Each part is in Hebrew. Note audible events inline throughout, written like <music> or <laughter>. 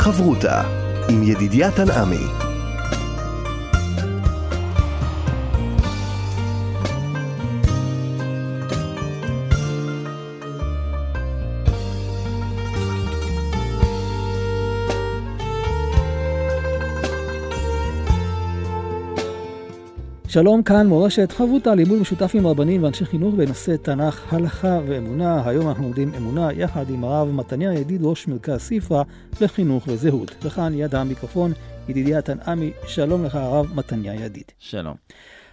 חברותה עם ידידיה תנעמי. שלום כאן מורשת חברותה, לימוד משותף עם רבנים ואנשי חינוך בנושא תנ"ך, הלכה ואמונה. היום אנחנו לומדים אמונה יחד עם הרב מתניה ידיד ראש מרכז ספרא לחינוך וזהות. וכאן יד המיקרופון, ידידיה תנעמי, שלום לך הרב מתניה ידיד. שלום.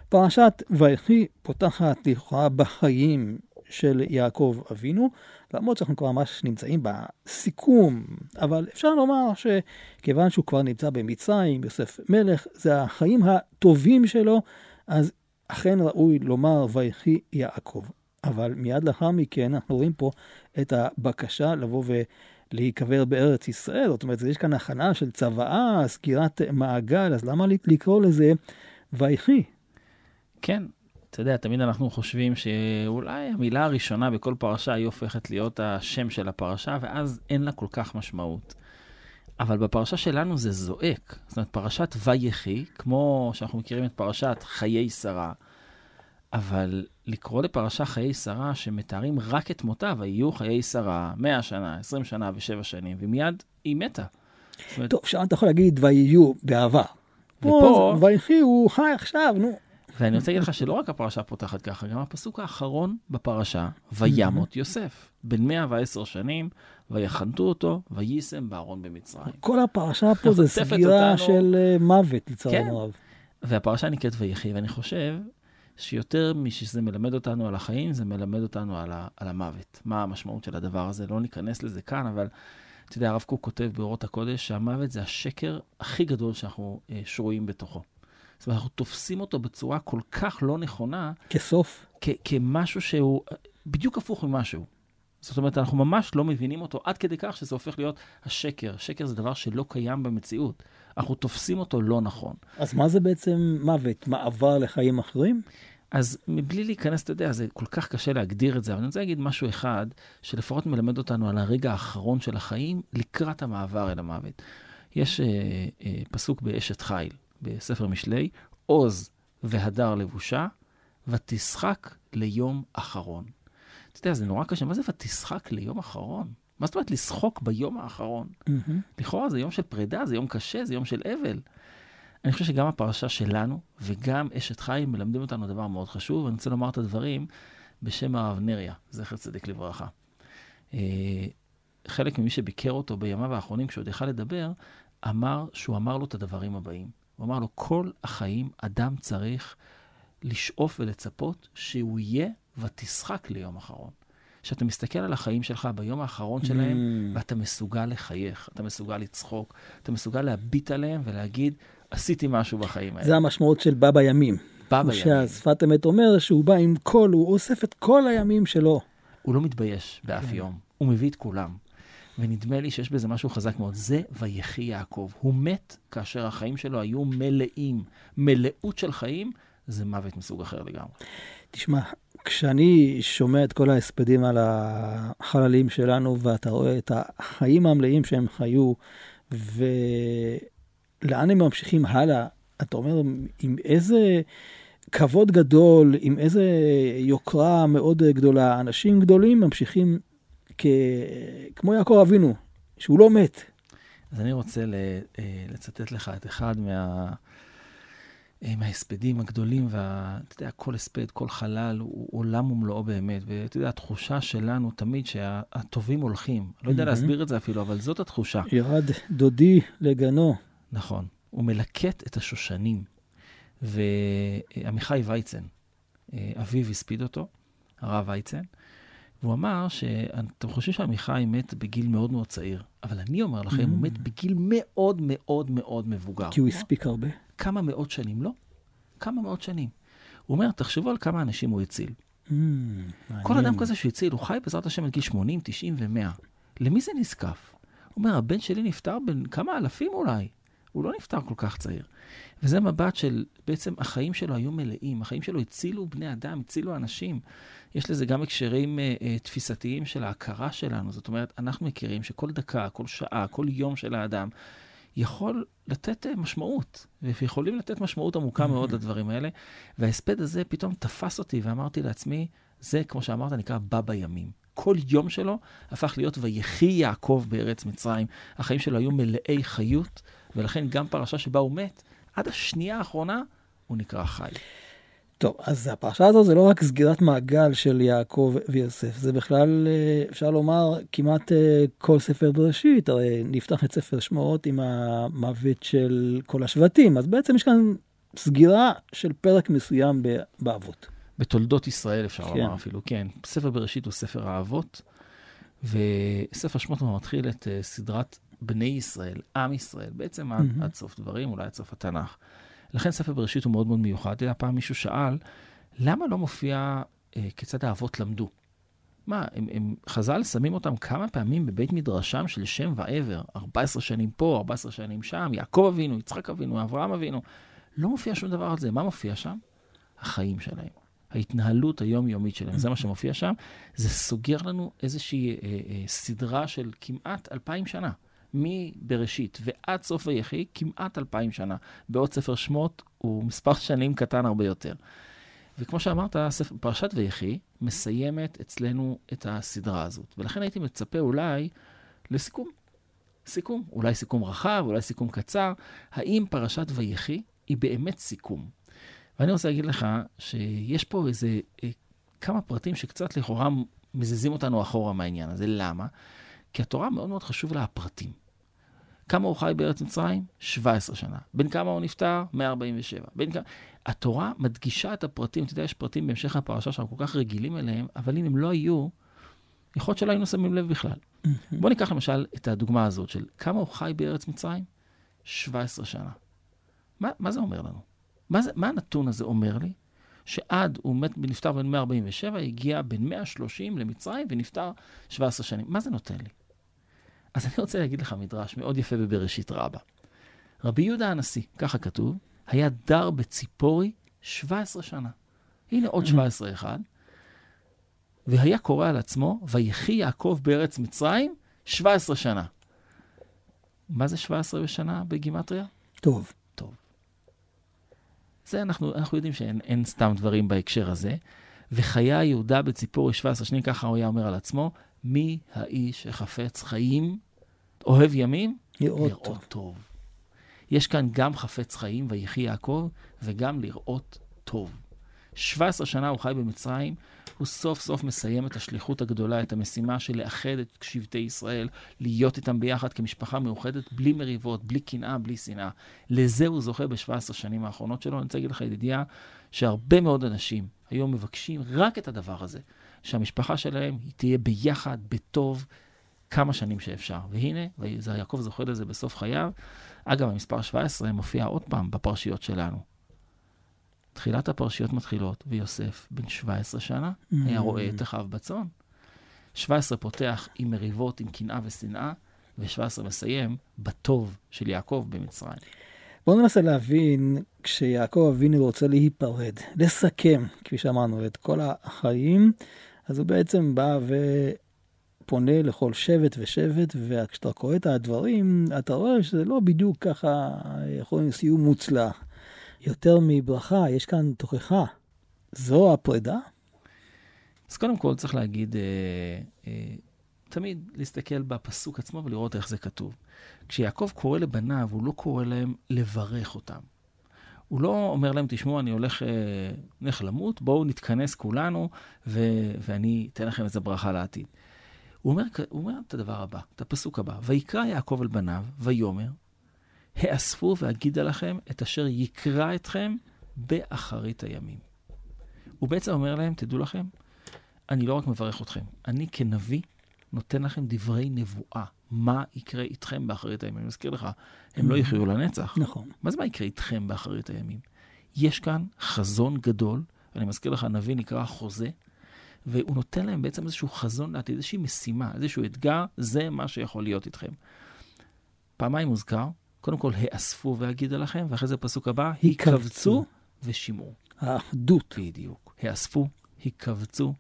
פרשת ויחי פותחת לכאורה בחיים של יעקב אבינו, למרות שאנחנו כבר ממש נמצאים בסיכום, אבל אפשר לומר שכיוון שהוא כבר נמצא במצרים, יוסף מלך, זה החיים הטובים שלו, אז אכן ראוי לומר ויחי יעקב. אבל מיד לאחר מכן אנחנו רואים פה את הבקשה לבוא ולהיקבר בארץ ישראל, זאת אומרת, יש כאן הכנה של צוואה, סגירת מעגל, אז למה לקרוא לזה ויחי? כן, אתה יודע, תמיד אנחנו חושבים שאולי המילה הראשונה בכל פרשה היא הופכת להיות השם של הפרשה, ואז אין לה כל כך משמעות. אבל בפרשה שלנו זה זועק. זאת אומרת, פרשת ויחי, כמו שאנחנו מכירים את פרשת חיי שרה, אבל לקרוא לפרשה חיי שרה שמתארים רק את מותה, ויהיו חיי שרה 100 שנה, 20 שנה ושבע שנים, ומיד היא מתה. אומרת... טוב, שם אתה יכול להגיד ויהיו בעבר. ופה... ויחי הוא חי עכשיו, נו. ואני רוצה להגיד לך שלא רק הפרשה פותחת ככה, גם הפסוק האחרון בפרשה, וימות יוסף, בן 110 שנים, ויחנתו אותו, ויישם בארון במצרים. כל הפרשה פה <laughs> זה סגירה אותנו... של uh, מוות, לצערנו כן. הרב. והפרשה נקראת ויחי, ואני חושב שיותר משזה מלמד אותנו על החיים, זה מלמד אותנו על, ה, על המוות. מה המשמעות של הדבר הזה? לא ניכנס לזה כאן, אבל אתה יודע, הרב קוק כותב באורות הקודש שהמוות זה השקר הכי גדול שאנחנו uh, שרויים בתוכו. זאת אומרת, אנחנו תופסים אותו בצורה כל כך לא נכונה. כסוף. כ- כמשהו שהוא בדיוק הפוך ממשהו. זאת אומרת, אנחנו ממש לא מבינים אותו עד כדי כך שזה הופך להיות השקר. שקר זה דבר שלא קיים במציאות. אנחנו תופסים אותו לא נכון. אז מה זה בעצם מוות? מעבר לחיים אחרים? אז מבלי להיכנס, אתה יודע, זה כל כך קשה להגדיר את זה, אבל אני רוצה להגיד משהו אחד, שלפחות מלמד אותנו על הרגע האחרון של החיים לקראת המעבר אל המוות. יש אה, אה, פסוק באשת חיל, בספר משלי, עוז והדר לבושה, ותשחק ליום אחרון. אתה יודע, זה נורא קשה, מה זה ותשחק ליום אחרון? מה זאת אומרת לשחוק ביום האחרון? Mm-hmm. לכאורה זה יום של פרידה, זה יום קשה, זה יום של אבל. אני חושב שגם הפרשה שלנו וגם אשת חיים מלמדים אותנו דבר מאוד חשוב, ואני רוצה לומר את הדברים בשם הרב נריה, זכר צדיק לברכה. אה, חלק ממי שביקר אותו בימיו האחרונים, כשהוא עוד יכל לדבר, אמר שהוא אמר לו את הדברים הבאים. הוא אמר לו, כל החיים אדם צריך לשאוף ולצפות שהוא יהיה ותשחק ליום אחרון. כשאתה מסתכל על החיים שלך ביום האחרון שלהם, mm. ואתה מסוגל לחייך, אתה מסוגל לצחוק, אתה מסוגל להביט עליהם ולהגיד, עשיתי משהו בחיים האלה. זה המשמעות של בא בימים. בא בימים. שהשפת אמת אומר שהוא בא עם קול, הוא אוסף את כל הימים שלו. הוא לא מתבייש באף כן. יום, הוא מביא את כולם. ונדמה לי שיש בזה משהו חזק מאוד. זה ויחי יעקב. הוא מת כאשר החיים שלו היו מלאים. מלאות של חיים זה מוות מסוג אחר לגמרי. תשמע, כשאני שומע את כל ההספדים על החללים שלנו, ואתה רואה את החיים המלאים שהם חיו, ולאן הם ממשיכים הלאה, אתה אומר, עם איזה כבוד גדול, עם איזה יוקרה מאוד גדולה, אנשים גדולים ממשיכים כ... כמו יעקב אבינו, שהוא לא מת. אז אני רוצה אה, לצטט לך את אחד מה... אה, מההספדים הגדולים, ואתה יודע, כל הספד, כל חלל הוא עולם ומלואו באמת. ואתה יודע, התחושה שלנו תמיד שהטובים הולכים. לא יודע להסביר את זה אפילו, אבל זאת התחושה. ירד דודי לגנו. נכון. הוא מלקט את השושנים. ועמיחי וייצן, אה, אביו הספיד אותו, הרב וייצן, והוא אמר שאתם חושבים שעמיחי מת בגיל מאוד מאוד צעיר, אבל אני אומר לכם, mm. הוא מת בגיל מאוד מאוד מאוד מבוגר. כי הוא הספיק הרבה. כמה מאות שנים, לא? כמה מאות שנים. הוא אומר, תחשבו על כמה אנשים הוא הציל. Mm, כל אדם כזה שהוא הציל, הוא חי בעזרת השם עד גיל 80, 90 ו-100. למי זה נזקף? הוא אומר, הבן שלי נפטר בין כמה אלפים אולי. הוא לא נפטר כל כך צעיר. וזה מבט של, בעצם החיים שלו היו מלאים, החיים שלו הצילו בני אדם, הצילו אנשים. יש לזה גם הקשרים אה, אה, תפיסתיים של ההכרה שלנו. זאת אומרת, אנחנו מכירים שכל דקה, כל שעה, כל יום של האדם, יכול לתת אה, משמעות, ויכולים לתת משמעות עמוקה מאוד לדברים האלה. וההספד הזה פתאום תפס אותי ואמרתי לעצמי, זה, כמו שאמרת, נקרא בא בימים. כל יום שלו הפך להיות ויחי יעקב בארץ מצרים. החיים שלו היו מלאי חיות, ולכן גם פרשה שבה הוא מת, עד השנייה האחרונה הוא נקרא חי. טוב, אז הפרשה הזו זה לא רק סגירת מעגל של יעקב ויוסף, זה בכלל, אה, אפשר לומר, כמעט אה, כל ספר בראשית, הרי נפתח את ספר שמות עם המוות של כל השבטים, אז בעצם יש כאן סגירה של פרק מסוים באבות. בתולדות ישראל אפשר כן. לומר אפילו, כן. ספר בראשית הוא ספר האבות, וספר שמות מתחיל את uh, סדרת בני ישראל, עם ישראל, בעצם mm-hmm. עד סוף דברים, אולי עד סוף התנ"ך. לכן ספר בראשית הוא מאוד מאוד מיוחד. אתה יודע, פעם מישהו שאל, למה לא מופיע uh, כיצד האבות למדו? מה, הם, הם, חז"ל שמים אותם כמה פעמים בבית מדרשם של שם ועבר, 14 שנים פה, 14 שנים שם, יעקב אבינו, יצחק אבינו, אברהם אבינו. לא מופיע שום דבר על זה. מה מופיע שם? החיים שלהם. ההתנהלות היומיומית שלהם, זה מה שמופיע שם, זה סוגר לנו איזושהי אה, אה, סדרה של כמעט אלפיים שנה. מבראשית ועד סוף היחי, כמעט אלפיים שנה. בעוד ספר שמות הוא מספר שנים קטן הרבה יותר. וכמו שאמרת, פרשת ויחי מסיימת אצלנו את הסדרה הזאת. ולכן הייתי מצפה אולי לסיכום. סיכום. אולי סיכום רחב, אולי סיכום קצר. האם פרשת ויחי היא באמת סיכום? ואני רוצה להגיד לך שיש פה איזה אה, כמה פרטים שקצת לכאורה מזיזים אותנו אחורה מהעניין הזה. למה? כי התורה מאוד מאוד חשוב לה הפרטים. כמה הוא חי בארץ מצרים? 17 שנה. בין כמה הוא נפטר? 147. בין כמה... התורה מדגישה את הפרטים. אתה יודע, יש פרטים בהמשך הפרשה שאנחנו כל כך רגילים אליהם, אבל אם הם לא היו, יכול להיות שלא היינו שמים לב בכלל. בואו ניקח למשל את הדוגמה הזאת של כמה הוא חי בארץ מצרים? 17 שנה. מה, מה זה אומר לנו? מה, זה, מה הנתון הזה אומר לי? שעד הוא מת, נפטר בן 147, הגיע בן 130 למצרים ונפטר 17 שנים. מה זה נותן לי? אז אני רוצה להגיד לך מדרש מאוד יפה בבראשית רבה. רבי יהודה הנשיא, ככה כתוב, היה דר בציפורי 17 שנה. הנה עוד 17 אחד. והיה קורא על עצמו, ויחי יעקב בארץ מצרים 17 שנה. מה זה 17 בשנה בגימטריה? טוב. זה אנחנו, אנחנו יודעים שאין סתם דברים בהקשר הזה. וחיי יהודה בציפורי 17 שנים, ככה הוא היה אומר על עצמו, מי האיש שחפץ חיים, אוהב ימים? לראות, לראות טוב. טוב. יש כאן גם חפץ חיים, ויחי יעקב, וגם לראות טוב. 17 שנה הוא חי במצרים, הוא סוף סוף מסיים את השליחות הגדולה, את המשימה של לאחד את שבטי ישראל, להיות איתם ביחד כמשפחה מאוחדת, בלי מריבות, בלי קנאה, בלי שנאה. לזה הוא זוכה ב-17 שנים האחרונות שלו. אני רוצה להגיד לך, ידידיה, שהרבה מאוד אנשים היום מבקשים רק את הדבר הזה, שהמשפחה שלהם תהיה ביחד, בטוב, כמה שנים שאפשר. והנה, יעקב זוכה לזה בסוף חייו. אגב, המספר 17 מופיע עוד פעם בפרשיות שלנו. תחילת הפרשיות מתחילות, ויוסף, בן 17 שנה, mm. היה רואה את אחיו בצאן. 17 פותח עם מריבות, עם קנאה ושנאה, ו-17 מסיים בטוב של יעקב במצרים. בואו ננסה להבין, כשיעקב אבינו רוצה להיפרד, לסכם, כפי שאמרנו, את כל החיים, אז הוא בעצם בא ופונה לכל שבט ושבט, וכשאתה קורא את הדברים, אתה רואה שזה לא בדיוק ככה יכול להיות סיום מוצלח. יותר מברכה, יש כאן תוכחה. זו הפרידה? אז קודם כל צריך להגיד, אה, אה, תמיד להסתכל בפסוק עצמו ולראות איך זה כתוב. כשיעקב קורא לבניו, הוא לא קורא להם לברך אותם. הוא לא אומר להם, תשמעו, אני הולך, אה, הולך למות, בואו נתכנס כולנו ו- ואני אתן לכם איזה ברכה לעתיד. הוא אומר, הוא אומר את הדבר הבא, את הפסוק הבא, ויקרא יעקב אל בניו, ויאמר, האספו ואגידה לכם את אשר יקרא אתכם באחרית הימים. הוא בעצם אומר להם, תדעו לכם, אני לא רק מברך אתכם, אני כנביא נותן לכם דברי נבואה. מה יקרה איתכם באחרית הימים? אני מזכיר לך, הם לא mm-hmm. יחיו לנצח. נכון. מה זה מה יקרה איתכם באחרית הימים? יש כאן חזון גדול, אני מזכיר לך, הנביא נקרא חוזה, והוא נותן להם בעצם איזשהו חזון לעתיד, איזושהי משימה, איזשהו אתגר, זה מה שיכול להיות איתכם. פעמיים מוזכר, קודם כל, האספו ואגידה לכם, ואחרי זה הפסוק הבא. היכבצו ושמעו. האחדות. בדיוק. האספו, היכבצו.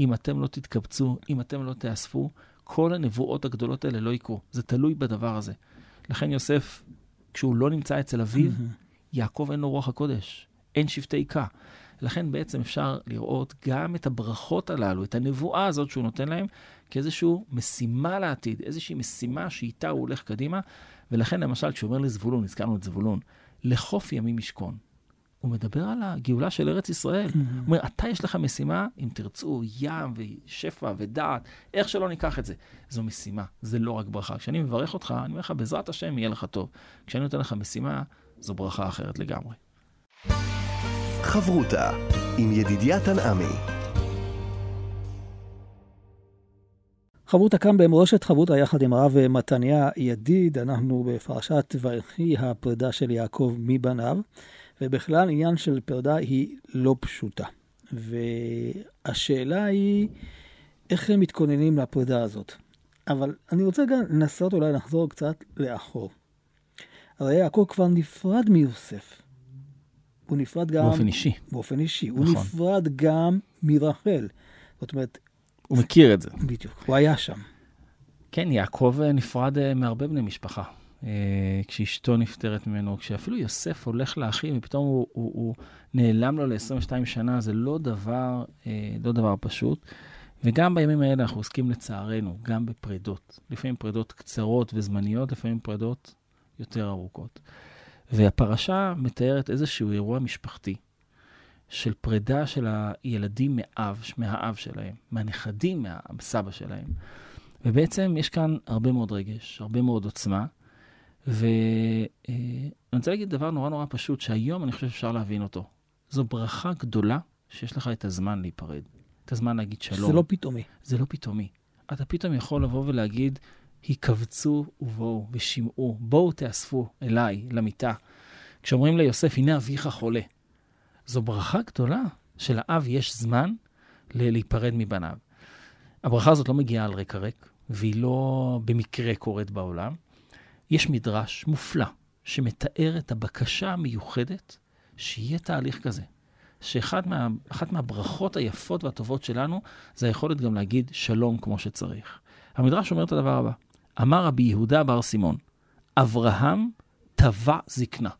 אם אתם לא תתקבצו, אם אתם לא תאספו, כל הנבואות הגדולות האלה לא יקרו. זה תלוי בדבר הזה. לכן יוסף, כשהוא לא נמצא אצל אביו, <laughs> יעקב אין לו רוח הקודש, אין שבטי איכה. לכן בעצם אפשר לראות גם את הברכות הללו, את הנבואה הזאת שהוא נותן להם, כאיזושהי משימה לעתיד, איזושהי משימה שאיתה הוא הולך קדימה. ולכן למשל, כשהוא אומר לזבולון, הזכרנו את זבולון, לחוף ימים ישכון. הוא מדבר על הגאולה של ארץ ישראל. הוא אומר, אתה יש לך משימה, אם תרצו, ים ושפע ודעת, איך שלא ניקח את זה. זו משימה, זה לא רק ברכה. כשאני מברך אותך, אני אומר לך, בעזרת השם יהיה לך טוב. כשאני נותן לך משימה, זו ברכה אחרת לגמרי. חברותה עם ידידיה תנעמי. חברותה כאן במורשת חברותה יחד עם הרב מתניה ידיד, אנחנו בפרשת ויחי הפרידה של יעקב מבניו, ובכלל עניין של פרידה היא לא פשוטה. והשאלה היא איך הם מתכוננים לפרידה הזאת. אבל אני רוצה גם לנסות אולי לחזור קצת לאחור. הרי יעקב כבר נפרד מיוסף. הוא נפרד גם... באופן אישי. באופן אישי. נכון. הוא נפרד גם מרחל. זאת אומרת, הוא מכיר את זה. בדיוק, הוא היה שם. כן, יעקב נפרד אה, מהרבה בני משפחה. אה, כשאשתו נפטרת ממנו, כשאפילו יוסף הולך לאחים ופתאום הוא, הוא, הוא נעלם לו ל-22 שנה, זה לא דבר, לא דבר פשוט. וגם בימים האלה אנחנו עוסקים לצערנו, גם בפרידות. לפעמים פרידות קצרות וזמניות, לפעמים פרידות יותר ארוכות. והפרשה מתארת איזשהו אירוע משפחתי של פרידה של הילדים מאב, מהאב שלהם, מהנכדים מהסבא שלהם. ובעצם יש כאן הרבה מאוד רגש, הרבה מאוד עוצמה. ואני רוצה להגיד דבר נורא נורא פשוט, שהיום אני חושב שאפשר להבין אותו. זו ברכה גדולה שיש לך את הזמן להיפרד. את הזמן להגיד שלום. זה לא פתאומי. זה לא פתאומי. אתה פתאום יכול לבוא ולהגיד, היכבצו ובואו ושמעו, בואו תאספו אליי, למיטה. כשאומרים ליוסף, הנה אביך חולה. זו ברכה גדולה שלאב יש זמן להיפרד מבניו. הברכה הזאת לא מגיעה על רקע ריק, והיא לא במקרה קורית בעולם. יש מדרש מופלא שמתאר את הבקשה המיוחדת שיהיה תהליך כזה. שאחת מה, מהברכות היפות והטובות שלנו זה היכולת גם להגיד שלום כמו שצריך. המדרש אומר את הדבר הבא: אמר רבי יהודה בר סימון, אברהם טבע זקנה.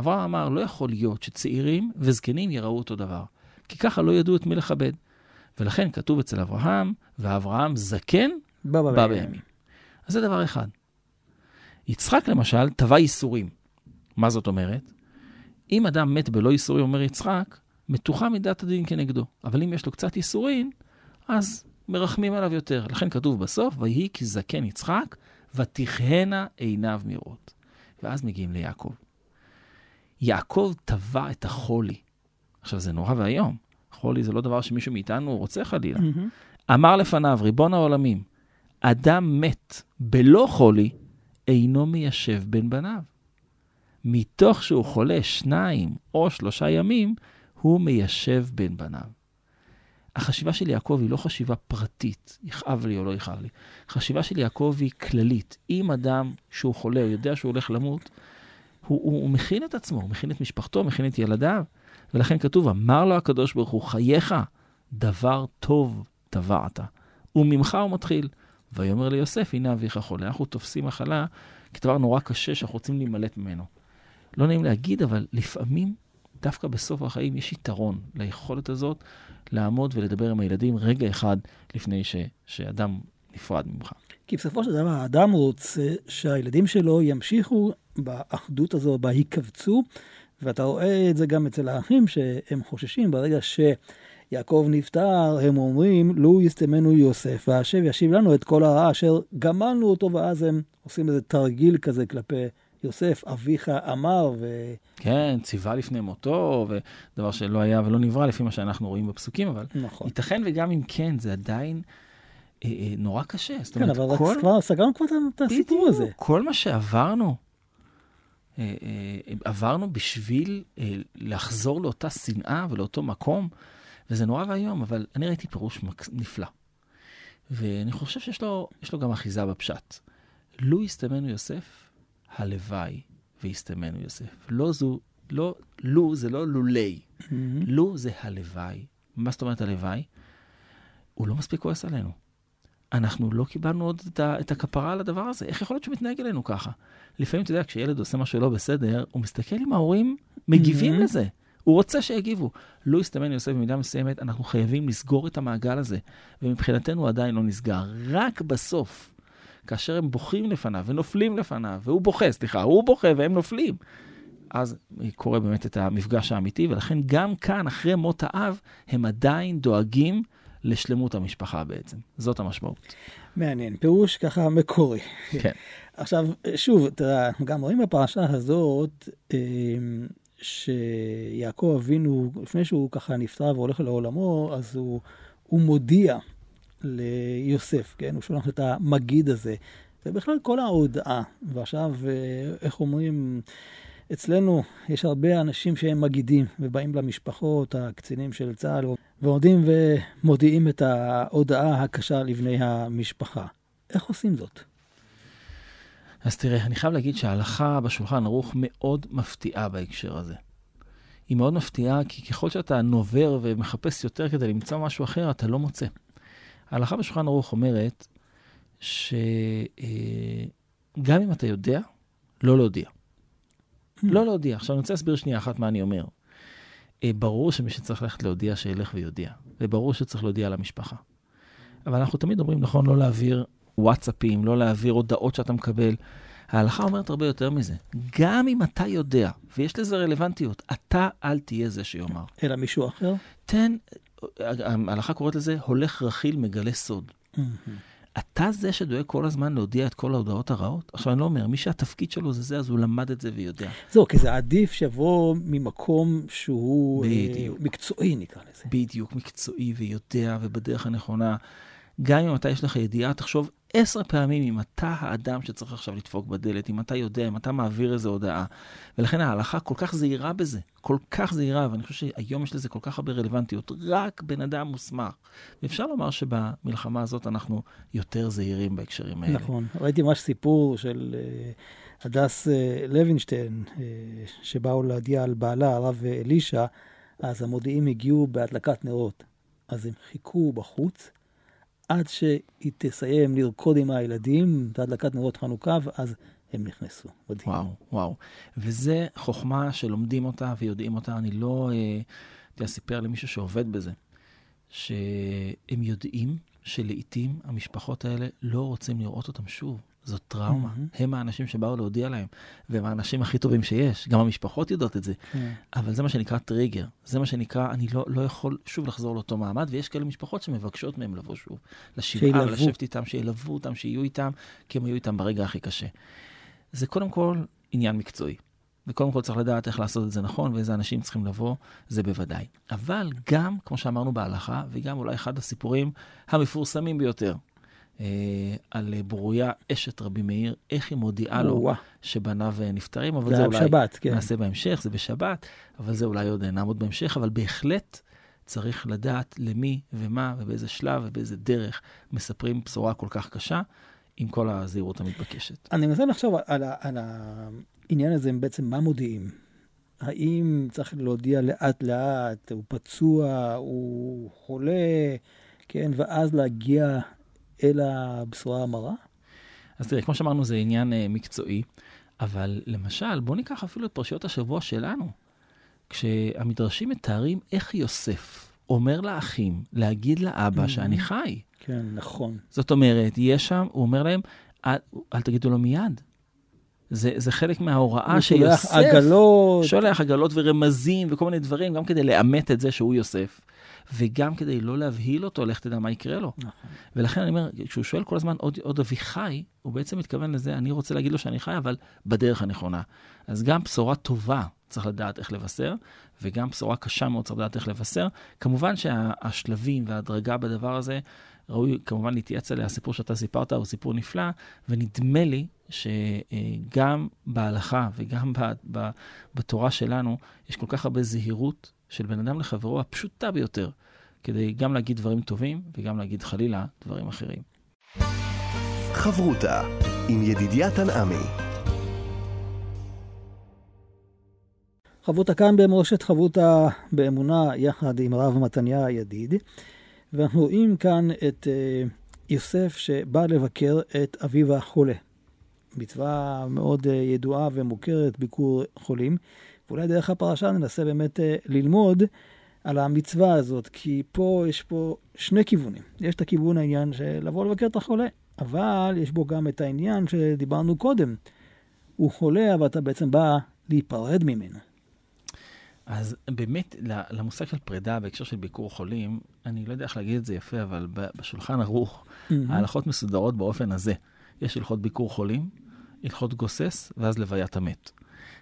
אברהם אמר, לא יכול להיות שצעירים וזקנים יראו אותו דבר, כי ככה לא ידעו את מי לכבד. ולכן כתוב אצל אברהם, ואברהם זקן בא בימים. אז זה דבר אחד. יצחק למשל טבע ייסורים. מה זאת אומרת? אם אדם מת בלא ייסורים, אומר יצחק, מתוחה מידת הדין כנגדו. אבל אם יש לו קצת ייסורים, אז מרחמים עליו יותר. לכן כתוב בסוף, ויהי כי זקן יצחק, ותכהנה עיניו מראות. ואז מגיעים ליעקב. יעקב טבע את החולי. עכשיו, זה נורא ואיום. חולי זה לא דבר שמישהו מאיתנו רוצה חלילה. Mm-hmm. אמר לפניו, ריבון העולמים, אדם מת בלא חולי, אינו מיישב בין בניו. מתוך שהוא חולה שניים או שלושה ימים, הוא מיישב בין בניו. החשיבה של יעקב היא לא חשיבה פרטית, יכאב לי או לא יכאב לי. החשיבה של יעקב היא כללית. אם אדם שהוא חולה, יודע שהוא הולך למות, הוא, הוא, הוא מכין את עצמו, הוא מכין את משפחתו, מכין את ילדיו. ולכן כתוב, אמר לו הקדוש ברוך הוא, חייך, דבר טוב טבעת. וממך הוא מתחיל. ויאמר ליוסף, הנה אביך חולה. אנחנו תופסים מחלה כדבר נורא קשה שאנחנו רוצים להימלט ממנו. לא נעים להגיד, אבל לפעמים, דווקא בסוף החיים, יש יתרון ליכולת הזאת לעמוד ולדבר עם הילדים רגע אחד לפני ש, שאדם נפרד ממך. כי בסופו של דבר האדם רוצה שהילדים שלו ימשיכו באחדות הזו, בהיקבצו, ואתה רואה את זה גם אצל האחים שהם חוששים ברגע שיעקב נפטר, הם אומרים, לו יסתמנו יוסף, והשב ישיב לנו את כל הרע אשר גמלנו אותו, ואז הם עושים איזה תרגיל כזה כלפי יוסף, אביך אמר, ו... כן, ציווה לפני מותו, ודבר שלא היה ולא נברא לפי מה שאנחנו רואים בפסוקים, אבל נכון. ייתכן וגם אם כן, זה עדיין אה, אה, נורא קשה. זאת כן, אומרת, אבל כל... כבר סגרנו כבר את הסיפור הזה. כל מה שעברנו, אה, עברנו בשביל לחזור לאותה שנאה ולאותו מקום, וזה נורא ואיום, אבל אני ראיתי פירוש מק- נפלא. ואני חושב שיש לו, לו גם אחיזה בפשט. לו יסתמנו יוסף, הלוואי ויסתמנו יוסף. לא זו, לא, לו זה לא לולי, לו זה הלוואי. מה זאת אומרת הלוואי? הוא לא מספיק כועס עלינו. אנחנו לא קיבלנו עוד את, ה, את הכפרה על הדבר הזה. איך יכול להיות שהוא מתנהג אלינו ככה? לפעמים, אתה יודע, כשילד עושה משהו לא בסדר, הוא מסתכל אם ההורים מגיבים Mhm. לזה. הוא רוצה שיגיבו. לו יסתמן יוסף במידה מסוימת, אנחנו חייבים לסגור את המעגל הזה. ומבחינתנו הוא עדיין לא נסגר. רק בסוף, כאשר הם בוכים לפניו ונופלים לפניו, והוא בוכה, סליחה, הוא בוכה והם נופלים. אז קורה באמת את המפגש האמיתי, ולכן גם כאן, אחרי מות האב, הם עדיין דואגים לשלמות המשפחה בעצם. זאת המשמעות. מעניין, פירוש ככה מקורי. כן. עכשיו, שוב, תראה, אנחנו גם רואים בפרשה הזאת, אה, שיעקב אבינו, לפני שהוא ככה נפטר והולך לעולמו, אז הוא, הוא מודיע ליוסף, כן? הוא שולח את המגיד הזה. ובכלל כל ההודעה, ועכשיו, אה, איך אומרים, אצלנו יש הרבה אנשים שהם מגידים ובאים למשפחות, הקצינים של צה"ל, ועומדים ומודיעים את ההודעה הקשה לבני המשפחה. איך עושים זאת? אז תראה, אני חייב להגיד שההלכה בשולחן ערוך מאוד מפתיעה בהקשר הזה. היא מאוד מפתיעה, כי ככל שאתה נובר ומחפש יותר כדי למצוא משהו אחר, אתה לא מוצא. ההלכה בשולחן ערוך אומרת שגם אם אתה יודע, לא להודיע. לא להודיע. עכשיו, אני רוצה להסביר שנייה אחת מה אני אומר. אה, ברור שמי שצריך ללכת להודיע, שילך ויודיע. וברור שצריך להודיע למשפחה. אבל אנחנו תמיד אומרים, נכון, לא להעביר וואטסאפים, לא להעביר הודעות שאתה מקבל. ההלכה אומרת הרבה יותר מזה. גם אם אתה יודע, ויש לזה רלוונטיות, אתה אל תהיה זה שיאמר. אלא מישהו אחר? תן, ההלכה קוראת לזה, הולך רכיל מגלה סוד. אתה זה שדואג כל הזמן להודיע את כל ההודעות הרעות? עכשיו, אני לא אומר, מי שהתפקיד שלו זה זה, אז הוא למד את זה ויודע. זהו, כי זה עדיף שיבוא ממקום שהוא אה, בדיוק. מקצועי, נקרא לזה. בדיוק, מקצועי ויודע ובדרך הנכונה. גם אם אתה יש לך ידיעה, תחשוב עשר פעמים אם אתה האדם שצריך עכשיו לדפוק בדלת, אם אתה יודע, אם אתה מעביר איזו הודעה. ולכן ההלכה כל כך זהירה בזה, כל כך זהירה, ואני חושב שהיום יש לזה כל כך הרבה רלוונטיות. רק בן אדם מוסמך. ואפשר לומר שבמלחמה הזאת אנחנו יותר זהירים בהקשרים האלה. נכון. ראיתי ממש סיפור של אה, הדס אה, לוינשטיין, אה, שבאו להודיע על בעלה, הרב אלישע, אז המודיעים הגיעו בהדלקת נרות. אז הם חיכו בחוץ עד שהיא תסיים לרקוד עם הילדים בהדלקת נרות חנוכה, ואז הם נכנסו. מדהים. וואו, וואו. וזה חוכמה שלומדים אותה ויודעים אותה. אני לא, אה, אתה יודע, סיפר למישהו שעובד בזה, שהם יודעים שלעיתים המשפחות האלה לא רוצים לראות אותם שוב. זאת טראומה. מהמם. הם האנשים שבאו להודיע להם, והם האנשים הכי טובים שיש. גם המשפחות יודעות את זה. כן. אבל זה מה שנקרא טריגר. זה מה שנקרא, אני לא, לא יכול שוב לחזור לאותו מעמד, ויש כאלה משפחות שמבקשות מהם לבוא שוב. לשבעה. לשבת איתם, שילוו אותם, שיהיו איתם, כי הם היו איתם ברגע הכי קשה. זה קודם כל עניין מקצועי. וקודם כל צריך לדעת איך לעשות את זה נכון, ואיזה אנשים צריכים לבוא, זה בוודאי. אבל גם, כמו שאמרנו בהלכה, וגם אולי אחד הסיפורים המפורסמים ביותר, על ברוריה אשת רבי מאיר, איך היא מודיעה לו. שבניו אה, נפטרים, אבל זה זה אולי בשבת, כן. נעשה בהמשך, זה בשבת, אבל זה אולי עוד נעמוד בהמשך, אבל בהחלט צריך לדעת למי ומה ובאיזה שלב ובאיזה דרך מספרים בשורה כל כך קשה, עם כל הזהירות המתבקשת. אני מנסה לחשוב על, על העניין הזה, בעצם מה מודיעים? האם צריך להודיע לאט-לאט, הוא פצוע, הוא חולה, כן, ואז להגיע אל הבשורה המרה? אז תראה, כמו שאמרנו, זה עניין uh, מקצועי, אבל למשל, בוא ניקח אפילו את פרשיות השבוע שלנו. כשהמדרשים מתארים איך יוסף אומר לאחים להגיד לאבא Mhm. שאני חי. כן, נכון. זאת אומרת, יש שם, הוא אומר להם, אל, אל תגידו לו מיד. זה, זה חלק מההוראה הוא שולח שיוסף עגלות. שולח עגלות ורמזים וכל מיני דברים, גם כדי לאמת את זה שהוא יוסף, וגם כדי לא להבהיל אותו, לך תדע מה יקרה לו. נכון. ולכן אני אומר, כשהוא שואל כל הזמן עוד, עוד אבי חי, הוא בעצם מתכוון לזה, אני רוצה להגיד לו שאני חי, אבל בדרך הנכונה. אז גם בשורה טובה צריך לדעת איך לבשר, וגם בשורה קשה מאוד צריך לדעת איך לבשר. כמובן שהשלבים וההדרגה בדבר הזה, ראוי כמובן להתייעץ עליה. הסיפור שאתה סיפרת הוא סיפור נפלא, ונדמה לי שגם בהלכה וגם בתורה שלנו, יש כל כך הרבה זהירות של בן אדם לחברו הפשוטה ביותר, כדי גם להגיד דברים טובים וגם להגיד חלילה דברים אחרים. חברותה עם ידידיה תנעמי. חברותה כאן במורשת חברותה באמונה, יחד עם הרב מתניה הידיד. ואנחנו רואים כאן את uh, יוסף שבא לבקר את אביו החולה. מצווה מאוד uh, ידועה ומוכרת, ביקור חולים. ואולי דרך הפרשה ננסה באמת uh, ללמוד על המצווה הזאת, כי פה יש פה שני כיוונים. יש את הכיוון העניין של לבוא לבקר את החולה, אבל יש בו גם את העניין שדיברנו קודם. הוא חולה, אבל אתה בעצם בא להיפרד ממנו. אז באמת, למושג של פרידה בהקשר של ביקור חולים, אני לא יודע איך להגיד את זה יפה, אבל בשולחן ערוך, mm-hmm. ההלכות מסודרות באופן הזה. יש הלכות ביקור חולים, הלכות גוסס, ואז לוויית המת.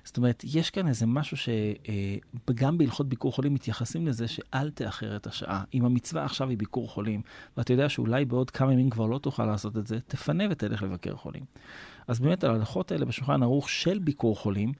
זאת אומרת, יש כאן איזה משהו שגם אה, בהלכות ביקור חולים מתייחסים לזה שאל תאחר את השעה. אם המצווה עכשיו היא ביקור חולים, ואתה יודע שאולי בעוד כמה ימים כבר לא תוכל לעשות את זה, תפנה ותלך לבקר חולים. אז באמת, ההלכות האלה בשולחן ערוך של ביקור חולים,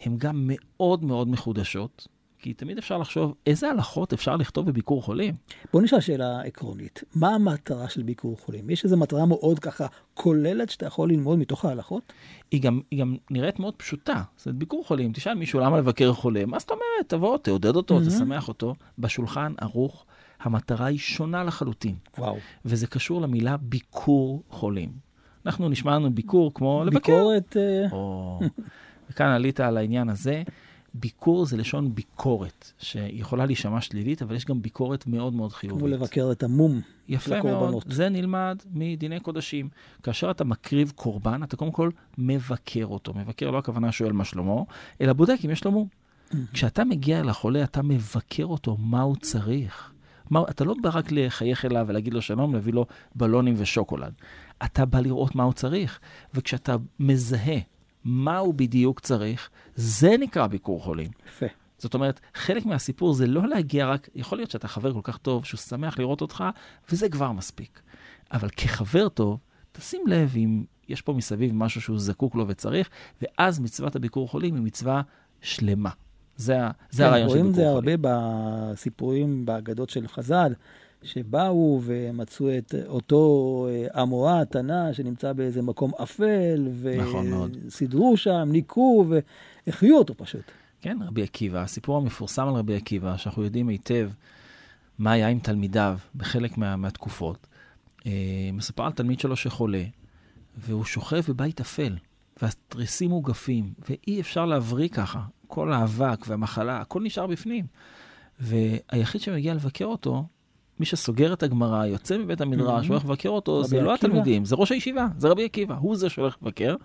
הן גם מאוד מאוד מחודשות, כי תמיד אפשר לחשוב איזה הלכות אפשר לכתוב בביקור חולים. בוא נשאל שאלה עקרונית. מה המטרה של ביקור חולים? יש איזו מטרה מאוד ככה כוללת שאתה יכול ללמוד מתוך ההלכות? היא גם, היא גם נראית מאוד פשוטה. זאת אומרת, ביקור חולים, תשאל מישהו למה לבקר חולה, מה זאת אומרת? תבוא, תעודד אותו, mm-hmm. תשמח אותו. בשולחן ערוך, המטרה היא שונה לחלוטין. וואו. וזה קשור למילה ביקור חולים. אנחנו נשמע לנו ביקור כמו לבקר. ביקורת... אה, או... וכאן עלית על העניין הזה. ביקור זה לשון ביקורת, שיכולה להישמע שלילית, אבל יש גם ביקורת מאוד מאוד חיובית. כמו לבקר את המום. יפה מאוד, זה נלמד מדיני קודשים. כאשר אתה מקריב קורבן, אתה קודם כל מבקר אותו. מבקר לא הכוונה שואל מה שלמה, אלא בודק אם יש לו מום. כשאתה מגיע אל החולה, אתה מבקר אותו, מה הוא צריך. מה, אתה לא בא רק לחייך אליו ולהגיד לו שלום, להביא לו בלונים ושוקולד. אתה בא לראות מה הוא צריך. וכשאתה מזהה מה הוא בדיוק צריך, זה נקרא ביקור חולים. יפה. זאת אומרת, חלק מהסיפור זה לא להגיע רק, יכול להיות שאתה חבר כל כך טוב, שהוא שמח לראות אותך, וזה כבר מספיק. אבל כחבר טוב, תשים לב אם יש פה מסביב משהו שהוא זקוק לו וצריך, ואז מצוות הביקור חולים היא מצווה שלמה. זה, זה כן, הרעיון של ביקור חולים. רואים את זה הרבה בסיפורים, באגדות של חז"ל. שבאו ומצאו את אותו אה, אמורא, תנא, שנמצא באיזה מקום אפל, נכון וסידרו שם, ניקו והחיו אותו פשוט. כן, רבי עקיבא, הסיפור המפורסם על רבי עקיבא, שאנחנו יודעים היטב מה היה עם תלמידיו בחלק מה, מהתקופות, אה, מספר על תלמיד שלו שחולה, והוא שוכב בבית אפל, והתריסים מוגפים, ואי אפשר להבריא ככה. כל האבק והמחלה, הכל נשאר בפנים. והיחיד שמגיע לבקר אותו, מי שסוגר את הגמרא, יוצא מבית המדרש, הולך לבקר אותו, זה לא התלמידים, זה ראש הישיבה, זה רבי עקיבא, הוא זה שהולך לבקר.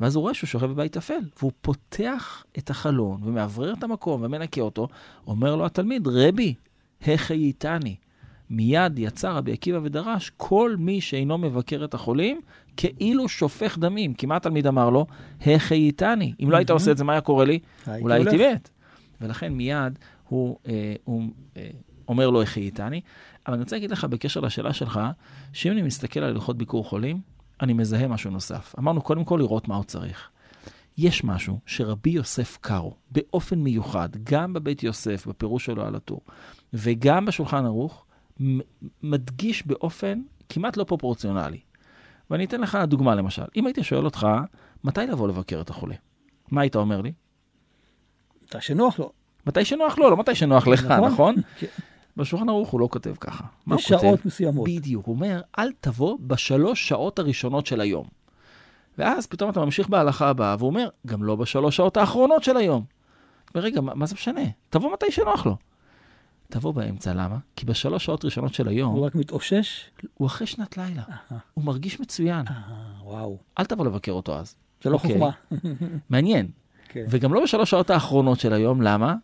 ואז הוא רואה שהוא שוכב בבית אפל, והוא פותח את החלון ומאוורר את המקום ומנקה אותו, אומר לו התלמיד, רבי, החייתני. מיד יצא רבי עקיבא ודרש, כל מי שאינו מבקר את החולים, כאילו שופך דמים. כי מה התלמיד אמר לו? החייתני. אם לא היית עושה את זה, מה היה קורה לי? אולי הייתי מת. ולכן מיד הוא, אה, הוא אה, אומר לו, החייתני. אבל אני רוצה להגיד לך בקשר לשאלה שלך, שאם אני מסתכל על הלכות ביקור חולים, אני מזהה משהו נוסף. אמרנו קודם כל לראות מה הוא צריך. יש משהו שרבי יוסף קארו, באופן מיוחד, גם בבית יוסף, בפירוש שלו על הטור, וגם בשולחן ערוך, מדגיש באופן כמעט לא פרופורציונלי. ואני אתן לך דוגמה למשל. אם הייתי שואל אותך, מתי לבוא לבקר את החולה? מה היית אומר לי? מתי שנוח לו. מתי שנוח לו, לא מתי שנוח לך, נכון? נכון? בשולחן ערוך הוא לא כותב ככה. מה הוא כותב? בשעות מסוימות. בדיוק. הוא אומר, אל תבוא בשלוש שעות הראשונות של היום. ואז פתאום אתה ממשיך בהלכה הבאה, והוא אומר, גם לא בשלוש שעות האחרונות של היום. ורגע, מה, מה זה משנה? תבוא מתי שנוח לו. תבוא באמצע, למה? כי בשלוש שעות ראשונות של היום... הוא רק מתאושש? הוא אחרי שנת לילה. Aha. הוא מרגיש מצוין. Aha, וואו. אל תבוא לבקר אותו אז. זה לא okay. אוקיי? חוכמה. מעניין. Okay. כן. וגם לא בשלוש שעות האחרונות של היום, למה?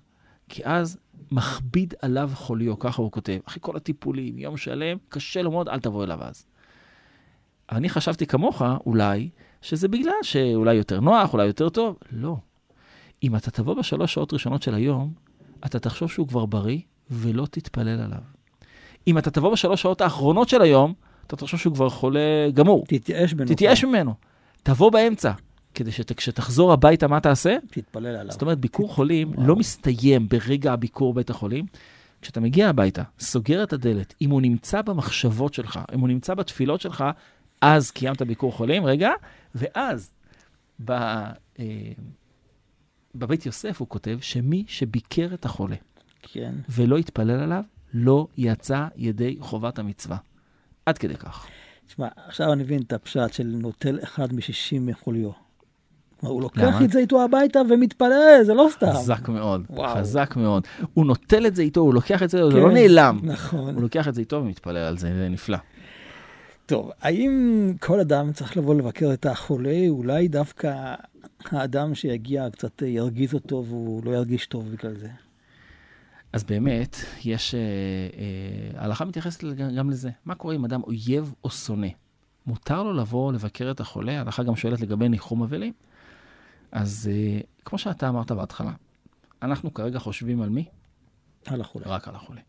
כי אז מכביד עליו חוליו, ככה הוא כותב. אחרי כל הטיפולים, יום שלם, קשה לו מאוד, אל תבוא אליו אז. אני חשבתי כמוך, אולי, שזה בגלל שאולי יותר נוח, אולי יותר טוב. לא. אם אתה תבוא בשלוש שעות ראשונות של היום, אתה תחשוב שהוא כבר בריא, ולא תתפלל עליו. אם אתה תבוא בשלוש שעות האחרונות של היום, אתה תחשוב שהוא כבר חולה גמור. תתייאש ממנו. תתייאש ממנו. תבוא באמצע. כדי שכשתחזור הביתה, מה תעשה? תתפלל עליו. זאת אומרת, ביקור חולים וואו. לא מסתיים ברגע הביקור בית החולים. כשאתה מגיע הביתה, סוגר את הדלת, אם הוא נמצא במחשבות שלך, אם הוא נמצא בתפילות שלך, אז קיימת ביקור חולים, רגע, ואז ב, אה, בבית יוסף הוא כותב שמי שביקר את החולה כן. ולא התפלל עליו, לא יצא ידי חובת המצווה. עד כדי כך. תשמע, עכשיו אני מבין את הפשט של נוטל אחד משישים מחוליו. הוא לוקח למה? את זה איתו הביתה ומתפלל, זה לא סתם. חזק מאוד, וואו. חזק מאוד. הוא נוטל את זה איתו, הוא לוקח את זה, זה כן, לא נעלם. נכון. הוא לוקח את זה איתו ומתפלל על זה, זה נפלא. טוב, האם כל אדם צריך לבוא לבקר את החולה? אולי דווקא האדם שיגיע קצת ירגיז אותו והוא לא ירגיש טוב בגלל זה. אז באמת, יש... אה, אה, ההלכה מתייחסת גם לזה. מה קורה אם אדם אויב או שונא? מותר לו לבוא לבקר את החולה? ההלכה גם שואלת לגבי ניחום אבלים. אז אה, כמו שאתה אמרת בהתחלה, אנחנו כרגע חושבים על מי? על החולה. רק על החולה.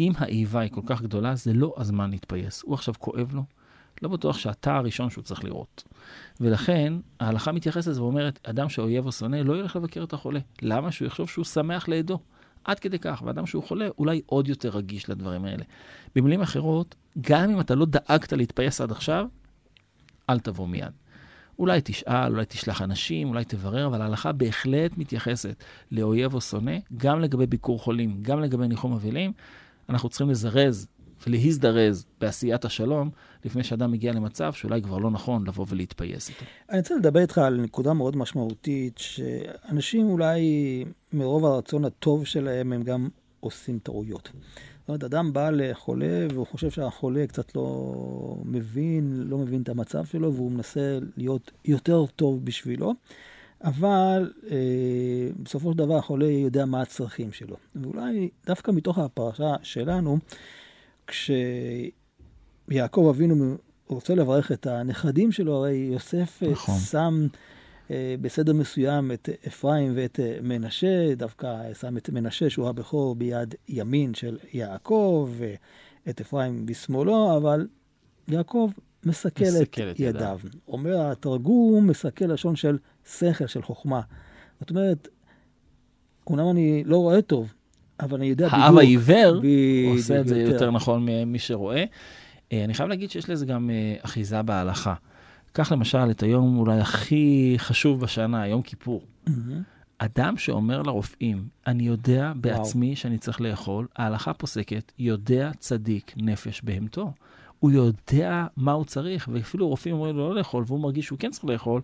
אם האיבה היא כל כך גדולה, זה לא הזמן להתפייס. הוא עכשיו כואב לו, לא בטוח שאתה הראשון שהוא צריך לראות. ולכן, ההלכה מתייחסת לזה ואומרת, אדם שאויב או שונא לא ילך לבקר את החולה. למה? שהוא יחשוב שהוא שמח לעדו. עד כדי כך, ואדם שהוא חולה אולי עוד יותר רגיש לדברים האלה. במילים אחרות, גם אם אתה לא דאגת להתפייס עד עכשיו, אל תבוא מיד. אולי תשאל, אולי תשלח אנשים, אולי תברר, אבל ההלכה בהחלט מתייחסת לאויב או שונא, גם לגבי ביקור חולים, גם לגבי ניחום אבלים. אנחנו צריכים לזרז ולהזדרז בעשיית השלום, לפני שאדם מגיע למצב שאולי כבר לא נכון לבוא ולהתפייס איתו. אני רוצה לדבר איתך על נקודה מאוד משמעותית, שאנשים אולי מרוב הרצון הטוב שלהם הם גם עושים טעויות. זאת אומרת, אדם בא לחולה והוא חושב שהחולה קצת לא מבין, לא מבין את המצב שלו והוא מנסה להיות יותר טוב בשבילו, אבל אה, בסופו של דבר החולה יודע מה הצרכים שלו. ואולי דווקא מתוך הפרשה שלנו, כשיעקב אבינו רוצה לברך את הנכדים שלו, הרי יוסף אה, נכון. שם בסדר מסוים את אפרים ואת אה, מנשה, דווקא שם את מנשה, שהוא הבכור, ביד ימין של יעקב, ואת אפרים בשמאלו, אבל יעקב מסכל, מסכל את, את ידיו. ידיו. אומר התרגום, מסכל לשון של שכל, של חוכמה. זאת אומרת, אומנם אני לא רואה טוב, אבל אני יודע בדיוק. האב העיוור בדיוק, עושה את זה יותר נכון ממי שרואה. אה, אני חייב להגיד שיש לזה גם אה, אחיזה בהלכה. קח למשל את היום אולי הכי חשוב בשנה, יום כיפור. מהמם. אדם שאומר לרופאים, אני יודע בעצמי שאני צריך לאכול, ההלכה פוסקת, יודע צדיק נפש בהמתו. הוא יודע מה הוא צריך, ואפילו רופאים אומרים לו לא לאכול, והוא מרגיש שהוא כן צריך לאכול,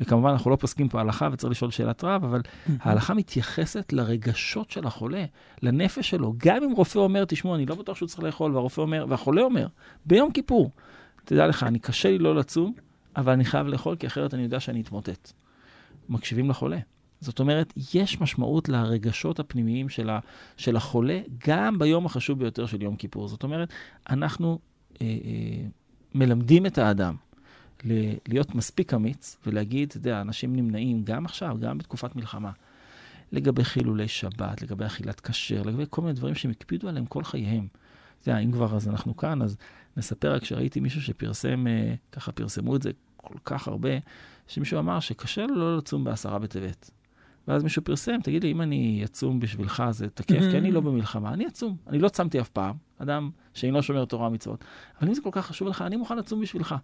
וכמובן אנחנו לא פוסקים פה הלכה וצריך לשאול שאלת רב, אבל ההלכה מתייחסת לרגשות של החולה, לנפש שלו. גם אם רופא אומר, תשמעו, אני לא בטוח שהוא צריך לאכול, והרופא אומר, והחולה אומר, ביום כיפור, תדע לך, אני קשה לי לא לצום, אבל אני חייב לאכול, כי אחרת אני יודע שאני אתמוטט. מקשיבים לחולה. זאת אומרת, יש משמעות לרגשות הפנימיים של, ה, של החולה, גם ביום החשוב ביותר של יום כיפור. זאת אומרת, אנחנו אה, אה, מלמדים את האדם ל- להיות מספיק אמיץ ולהגיד, אתה יודע, אנשים נמנעים גם עכשיו, גם בתקופת מלחמה, לגבי חילולי שבת, לגבי אכילת כשר, לגבי כל מיני דברים שהם הקפידו עליהם כל חייהם. אתה יודע, אם כבר אז אנחנו כאן, אז נספר רק שראיתי מישהו שפרסם, אה, ככה פרסמו את זה כל כך הרבה, שמישהו אמר שקשה לו לא לצום בעשרה בטבת. ואז מישהו פרסם, תגיד לי, אם אני אצום בשבילך זה תקף, כי אני לא במלחמה, אני אצום. אני לא צמתי אף פעם, אדם שאינו שומר תורה ומצוות. אבל אם זה כל כך חשוב לך, אני מוכן לצום בשבילך.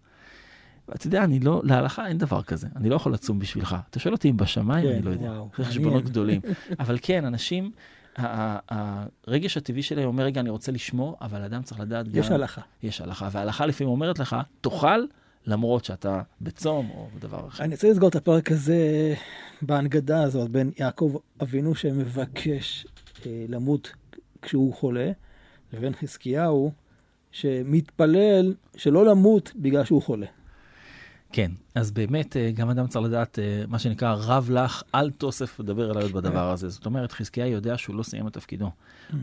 ואתה יודע, אני לא, להלכה אין דבר כזה, אני לא יכול לצום בשבילך. אתה שואל אותי אם בשמיים, כן, אני לא יודע. חשבונות. גדולים. <laughs> אבל כן, אנשים, הרגש הטבעי שלהם אומר, רגע, אני רוצה לשמור, אבל אדם צריך לדעת גם... יש הלכה. יש הלכה, וההלכה לפעמים אומרת לך, תאכל למרות שאתה בצום או בדבר אחר. אני רוצה לסגור את הפרק הזה בהנגדה הזאת בין יעקב אבינו שמבקש אה, למות כשהוא חולה, לבין חזקיהו שמתפלל שלא למות בגלל שהוא חולה. כן, אז באמת, אה, גם אדם צריך לדעת, אה, מה שנקרא, רב לך, אל תוסף לדבר אליי עוד בדבר הזה. זאת אומרת, חזקיה יודע שהוא לא סיים את תפקידו.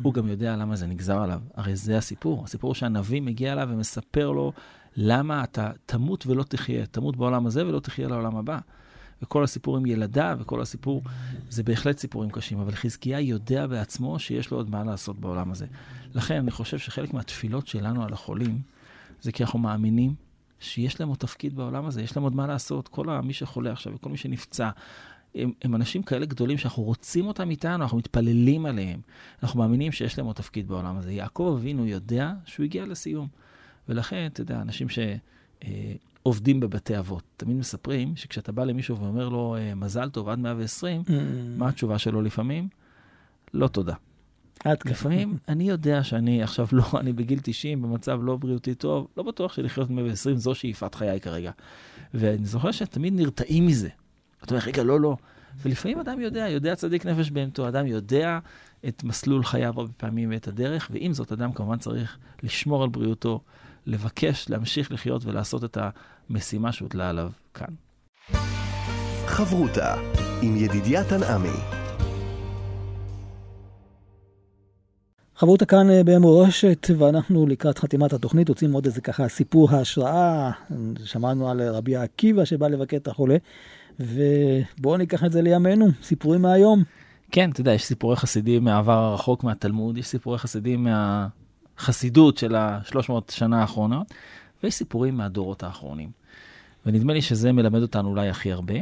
הוא גם יודע למה זה נגזר עליו. הרי זה הסיפור. הסיפור שהנביא מגיע אליו ומספר לו למה אתה תמות ולא תחיה. תמות בעולם הזה ולא תחיה לעולם הבא. וכל הסיפור עם ילדיו וכל הסיפור, זה בהחלט סיפורים קשים, אבל חזקיה יודע בעצמו שיש לו עוד מה לעשות בעולם הזה. לכן אני חושב שחלק מהתפילות שלנו על החולים, זה כי אנחנו מאמינים שיש להם עוד תפקיד בעולם הזה, יש להם עוד מה לעשות. כל מי שחולה עכשיו וכל מי שנפצע, הם, הם אנשים כאלה גדולים שאנחנו רוצים אותם איתנו, אנחנו מתפללים עליהם. אנחנו מאמינים שיש להם עוד תפקיד בעולם הזה. יעקב אבינו יודע שהוא הגיע לסיום. ולכן, אתה יודע, אנשים עובדים בבתי אבות. תמיד מספרים שכשאתה בא למישהו ואומר לו, אה, מזל טוב, עד 120, Mm. מה התשובה שלו לפעמים? לא תודה. עד כאן. לפעמים <laughs> אני יודע שאני עכשיו לא, אני בגיל 90, במצב לא בריאותי טוב, לא בטוח שלחיות 120 זו שאיפת חיי כרגע. ואני זוכר שתמיד נרתעים מזה. אתה אומר, רגע, לא, לא. ולפעמים אדם יודע, יודע צדיק נפש בהמתו, אדם יודע את מסלול חייו הרבה פעמים ואת הדרך, ועם זאת, אדם כמובן צריך לשמור על בריאותו, לבקש, להמשיך לחיות ולעשות את המשימה שהוטלה עליו כאן. חברותה עם ידידיה תנעמי. חברותה כאן אה, במורשת, ואנחנו לקראת חתימת התוכנית רוצים עוד איזה ככה סיפור ההשראה. שמענו על רבי עקיבא שבא לבקר את החולה, ובואו ניקח את זה לימינו, סיפורים מהיום. כן, אתה יודע, יש סיפורי חסידים מהעבר הרחוק מהתלמוד, יש סיפורי חסידים מהחסידות של ה-300 שנה האחרונות, ויש סיפורים מהדורות האחרונים. ונדמה לי שזה מלמד אותנו אולי הכי הרבה.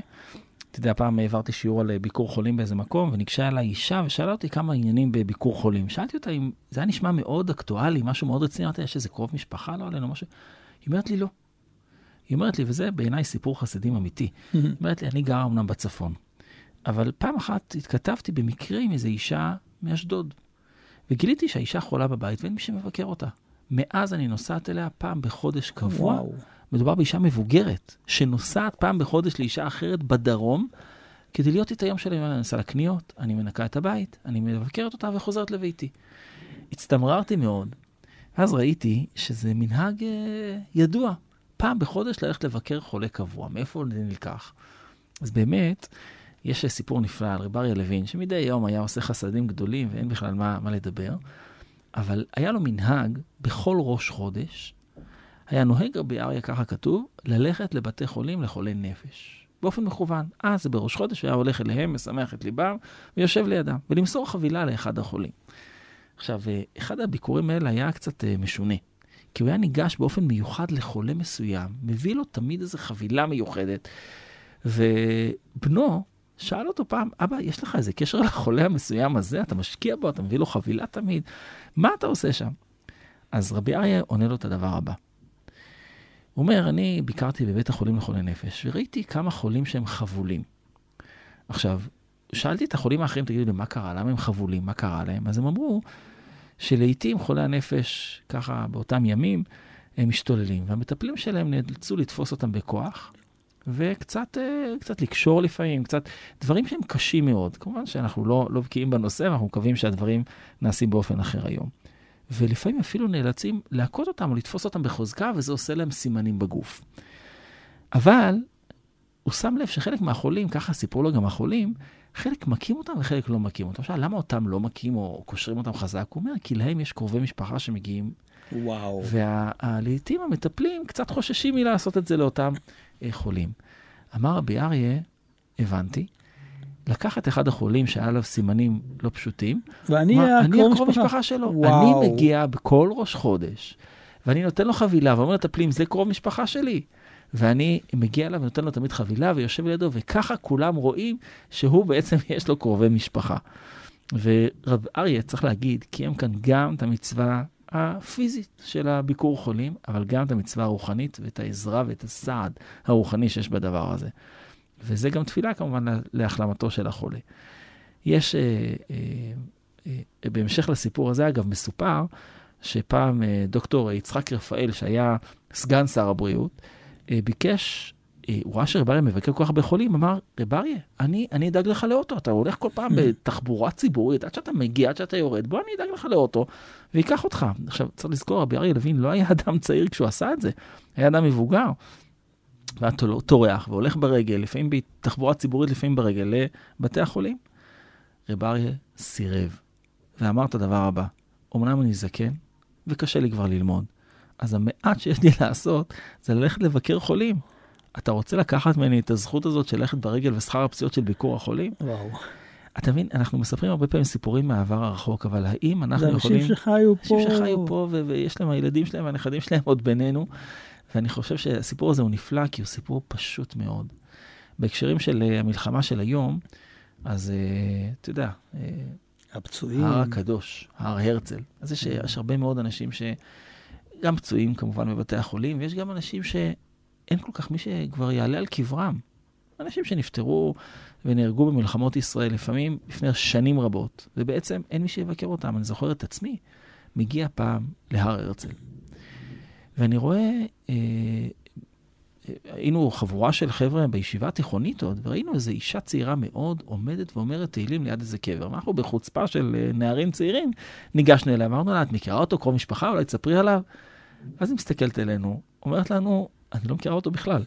אתה יודע, פעם העברתי שיעור על ביקור חולים באיזה מקום, וניגשה אליי אישה ושאלה אותי כמה עניינים בביקור חולים. שאלתי אותה אם זה היה נשמע מאוד אקטואלי, משהו מאוד רציני, אמרתי, יש איזה קרוב משפחה לא עלינו, משהו. היא אומרת לי, לא. היא אומרת לי, וזה בעיניי סיפור חסידים אמיתי. היא <laughs> אומרת לי, אני גרה אמנם בצפון, אבל פעם אחת התכתבתי במקרה עם איזו אישה מאשדוד, וגיליתי שהאישה חולה בבית ואין מי שמבקר אותה. מאז אני נוסעת אליה פעם בחודש קבוע. וואו. מדובר באישה מבוגרת, שנוסעת פעם בחודש לאישה אחרת בדרום, כדי להיות איתה יום שלם. אני נוסע לקניות, אני מנקה את הבית, אני מבקרת אותה וחוזרת לביתי. הצטמררתי מאוד, ואז ראיתי שזה מנהג אה, ידוע, פעם בחודש ללכת לבקר חולה קבוע. מאיפה זה נלקח? אז באמת, יש סיפור נפלא על רב לוין, שמדי יום היה עושה חסדים גדולים ואין בכלל מה, מה לדבר, אבל היה לו מנהג בכל ראש חודש, היה נוהג רבי אריה, ככה כתוב, ללכת לבתי חולים לחולי נפש. באופן מכוון. אה, זה בראש חודש, היה הולך אליהם, משמח את ליבם, ויושב לידם, ולמסור חבילה לאחד החולים. עכשיו, אה, אחד הביקורים האלה היה קצת אה, משונה, כי הוא היה ניגש באופן מיוחד לחולה מסוים, מביא לו תמיד איזו חבילה מיוחדת, ובנו שאל אותו פעם, אבא, יש לך איזה קשר לחולה המסוים הזה? אתה משקיע בו, אתה מביא לו חבילה תמיד, מה אתה עושה שם? אז רבי אריה עונה לו את הדבר הבא. הוא אומר, אני ביקרתי בבית החולים לחולי נפש, וראיתי כמה חולים שהם חבולים. עכשיו, שאלתי את החולים האחרים, תגידו לי, מה קרה? למה הם חבולים? מה קרה להם? אז הם אמרו שלעיתים חולי הנפש, ככה באותם ימים, הם משתוללים, והמטפלים שלהם נאלצו לתפוס אותם בכוח, וקצת אה, קצת לקשור לפעמים, קצת דברים שהם קשים מאוד. כמובן שאנחנו לא, לא בקיאים בנושא, ואנחנו מקווים שהדברים נעשים באופן אחר היום. ולפעמים אפילו נאלצים להכות אותם או לתפוס אותם בחוזקה, וזה עושה להם סימנים בגוף. אבל הוא שם לב שחלק מהחולים, ככה סיפרו לו גם החולים, חלק מכים אותם וחלק לא מכים אותם. עכשיו, למה אותם לא מכים או קושרים אותם חזק? הוא אומר, כי להם יש קרובי משפחה שמגיעים, וואו. ולעיתים המטפלים קצת חוששים מלעשות את זה לאותם חולים. אמר רבי אריה, הבנתי, לקח את אחד החולים שהיה עליו סימנים לא פשוטים, ואני מה, אני הקרוב משפחה שלו. וואו. אני מגיע בכל ראש חודש, ואני נותן לו חבילה, ואומר למטפלים, זה קרוב משפחה שלי. ואני מגיע אליו ונותן לו תמיד חבילה ויושב לידו, וככה כולם רואים שהוא בעצם <laughs> יש לו קרובי משפחה. ורב אריה, צריך להגיד, קיים כאן גם את המצווה הפיזית של הביקור חולים, אבל גם את המצווה הרוחנית ואת העזרה ואת הסעד הרוחני שיש בדבר הזה. וזה גם תפילה כמובן להחלמתו של החולה. יש, אה, אה, אה, בהמשך לסיפור הזה, אגב, מסופר שפעם אה, דוקטור יצחק רפאל, שהיה סגן שר הבריאות, אה, ביקש, הוא ראה שרב אריה מבקר כל כך הרבה חולים, אמר, רב אריה, אני, אני אדאג לך לאוטו, אתה הולך כל פעם בתחבורה ציבורית, עד שאתה מגיע, עד שאתה יורד, בוא אני אדאג לך לאוטו, וייקח אותך. עכשיו, צריך לזכור, רבי אריה לוין לא היה <laughs> אדם צעיר כשהוא עשה את זה, היה אדם מבוגר. והיה טורח והולך ברגל, לפעמים בתחבורה ציבורית, לפעמים ברגל, לבתי החולים. רב אריה סירב, ואמר את הדבר הבא, אמנם אני זקן, וקשה לי כבר ללמוד, אז המעט שיש לי <laughs> לעשות זה ללכת לבקר חולים. אתה רוצה לקחת ממני את הזכות הזאת של ללכת ברגל ושכר הפציעות של ביקור החולים? וואו. אתה מבין, אנחנו מספרים הרבה פעמים סיפורים מהעבר הרחוק, אבל האם אנחנו זה יכולים... אנשים שחיו פה. אנשים שחיו פה ו- ויש להם, הילדים שלהם והנכדים שלהם עוד בינינו. ואני חושב שהסיפור הזה הוא נפלא, כי הוא סיפור פשוט מאוד. בהקשרים של אה, המלחמה של היום, אז אה, אתה יודע, אה, הפצועים. הר הקדוש, הר הרצל. אז יש, יש הרבה מאוד אנשים ש... גם פצועים כמובן בבתי החולים, ויש גם אנשים שהם אין כל כך מי שכבר יעלה על קברם. אנשים שנפטרו ונהרגו במלחמות ישראל, לפעמים לפני שנים רבות, ובעצם אין מי שיבקר אותם. אני זוכר את עצמי, מגיע פעם להר הרצל, ואני רואה, אה, היינו חבורה של חבר'ה בישיבה התיכונית עוד, וראינו איזו אישה צעירה מאוד עומדת ואומרת תהילים ליד איזה קבר. ואנחנו בחוצפה של אה, נערים צעירים, ניגשנו אליה, אמרנו לה, את מכירה אותו, קרוב משפחה, אולי תספרי עליו? ואז היא מסתכלת אלינו, אומרת לנו, אני לא מכירה אותו בכלל.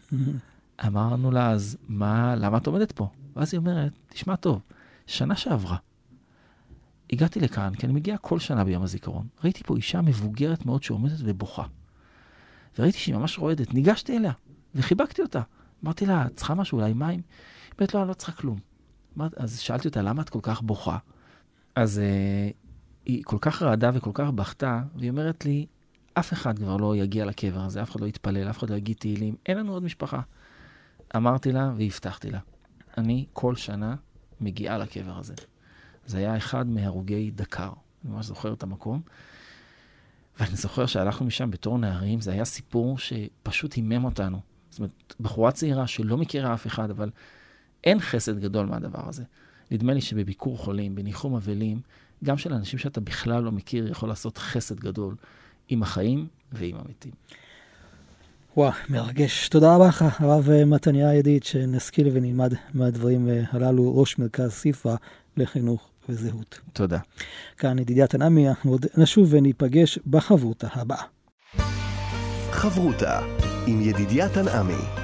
אמרנו לה, אז מה, למה את עומדת פה? ואז היא אומרת, תשמע טוב, שנה שעברה, הגעתי לכאן, כי אני מגיע כל שנה ביום הזיכרון. ראיתי פה אישה מבוגרת מאוד שעומדת ובוכה. וראיתי שהיא ממש רועדת. ניגשתי אליה וחיבקתי אותה. אמרתי לה, צריכה משהו, אולי מים? היא אומרת, לא, אני לא צריכה כלום. אז שאלתי אותה, למה את כל כך בוכה? אז uh, היא כל כך רעדה וכל כך בכתה, והיא אומרת לי, אף אחד כבר לא יגיע לקבר הזה, אף אחד לא יתפלל, אף אחד לא יגיד תהילים, אין לנו עוד משפחה. אמרתי לה והבטחתי לה, אני כל שנה מגיעה לקבר הזה. זה היה אחד מהרוגי דקר, אני ממש זוכר את המקום. ואני זוכר שהלכנו משם בתור נערים, זה היה סיפור שפשוט הימם אותנו. זאת אומרת, בחורה צעירה שלא מכירה אף אחד, אבל אין חסד גדול מהדבר הזה. נדמה לי שבביקור חולים, בניחום אבלים, גם של אנשים שאתה בכלל לא מכיר, יכול לעשות חסד גדול עם החיים ועם המתים. וואו, מרגש. תודה רבה לך, הרב מתניה ידיד, שנשכיל ונלמד מהדברים הללו, ראש מרכז סיפא לחינוך וזהות. תודה. כאן ידידיה תנעמי, אנחנו עוד נשוב וניפגש בחברותה הבאה. חברותה עם ידידיה תנעמי.